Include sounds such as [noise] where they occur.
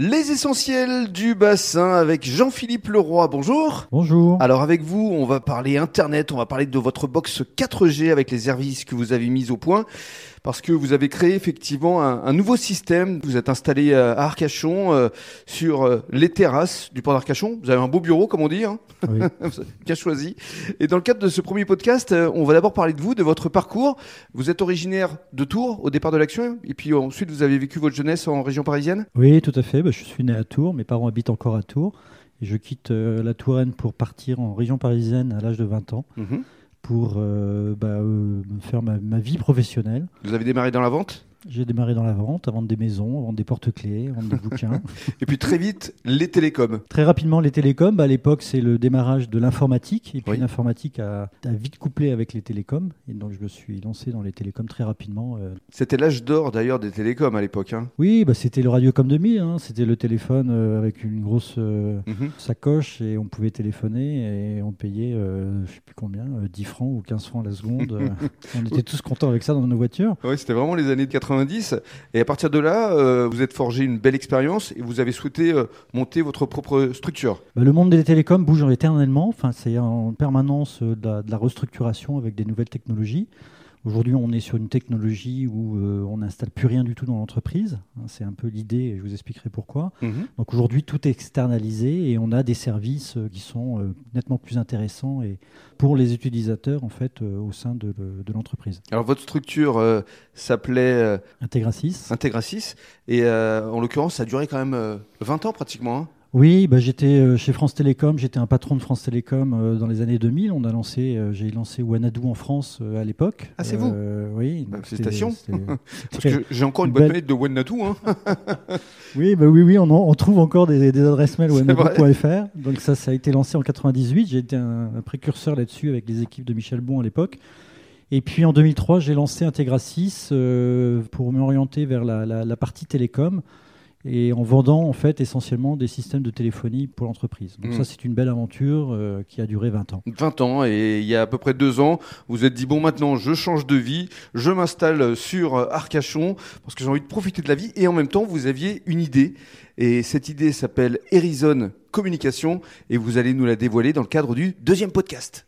Les essentiels du bassin avec Jean-Philippe Leroy. Bonjour. Bonjour. Alors avec vous, on va parler Internet, on va parler de votre box 4G avec les services que vous avez mis au point. Parce que vous avez créé effectivement un, nouveau système. Vous êtes installé à Arcachon euh, sur euh, les terrasses du port d'Arcachon. Vous avez un beau bureau, comme on dit. Hein oui. [laughs] Bien choisi. Et dans le cadre de ce premier podcast, euh, on va d'abord parler de vous, de votre parcours. Vous êtes originaire de Tours au départ de l'action. Et puis ensuite, vous avez vécu votre jeunesse en région parisienne? Oui, tout à fait. Bah, je suis né à Tours, mes parents habitent encore à Tours. Et je quitte euh, la Touraine pour partir en région parisienne à l'âge de 20 ans mhm. pour euh, bah, euh, faire ma, ma, vie professionnelle. Vous avez démarré dans la vente? J'ai démarré dans la vente, à vendre des maisons, à vendre des porte-clés, à vendre des bouquins. [laughs] et puis très vite, les télécoms. Très rapidement, les télécoms. Bah, à l'époque, c'est le démarrage de l'informatique. Et puis Oui. l'informatique a, a vite couplé avec les télécoms. Et donc, je me suis lancé dans les télécoms très rapidement. euh. C'était l'âge d'or d'ailleurs des télécoms à l'époque. Hein. Oui, bah, c'était le Radiocom 2000. Hein. C'était le téléphone euh, avec une grosse euh, Mhm. sacoche et on pouvait téléphoner et on payait, euh, je sais plus combien, euh, 10 francs ou 15 francs la seconde. [laughs] on était tous contents avec ça dans nos voitures. Oui, c'était vraiment les années de 90. Et à partir de là, euh, vous êtes forgé une belle expérience et vous avez souhaité euh, monter votre propre structure. Bah, le monde des télécoms bouge éternellement. Enfin, c'est en permanence euh, la, de la restructuration avec des nouvelles technologies. Aujourd'hui, on est sur une technologie où euh, on n'installe plus rien du tout dans l'entreprise. Hein, C'est un peu l'idée et je vous expliquerai pourquoi. Donc aujourd'hui, tout est externalisé et on a des services euh, qui sont euh, nettement plus intéressants et pour les utilisateurs en fait euh, au sein de, le- de l'entreprise. Alors votre structure s'appelait euh, Integrasis. Integrasis et euh, en l'occurrence, ça a duré quand même euh, 20 ans pratiquement. hein. Oui, bah, j'étais euh, chez France Télécom, j'étais un patron de France Télécom euh, dans les années 2000. On a lancé, euh, j'ai lancé Wanadoo en France à l'époque. Ah, c'est vous? Oui. Bah, félicitations. [laughs] Parce que j'ai encore une une boîte mail de Wanatu. Hein. [laughs] Oui, bah oui, oui, on, en- on trouve encore des, des adresses mail [laughs] C'est wanadoo.fr. Donc ça, ça a été lancé en 98. J'ai été un, un précurseur là-dessus avec les équipes de Michel Bon à l'époque. Et puis en 2003, j'ai lancé Integrasis euh, pour m'orienter vers la, la- la partie télécom et en vendant en fait essentiellement des systèmes de téléphonie pour l'entreprise. Donc Mm. ça, c'est une belle aventure euh, qui a duré 20 ans. 20 ans et il y a à peu près deux ans, vous vous êtes dit bon maintenant je change de vie, je m'installe sur euh, Arcachon parce que j'ai envie de profiter de la vie et en même temps vous aviez une idée et cette idée s'appelle Horizon Communication et vous allez nous la dévoiler dans le cadre du deuxième podcast.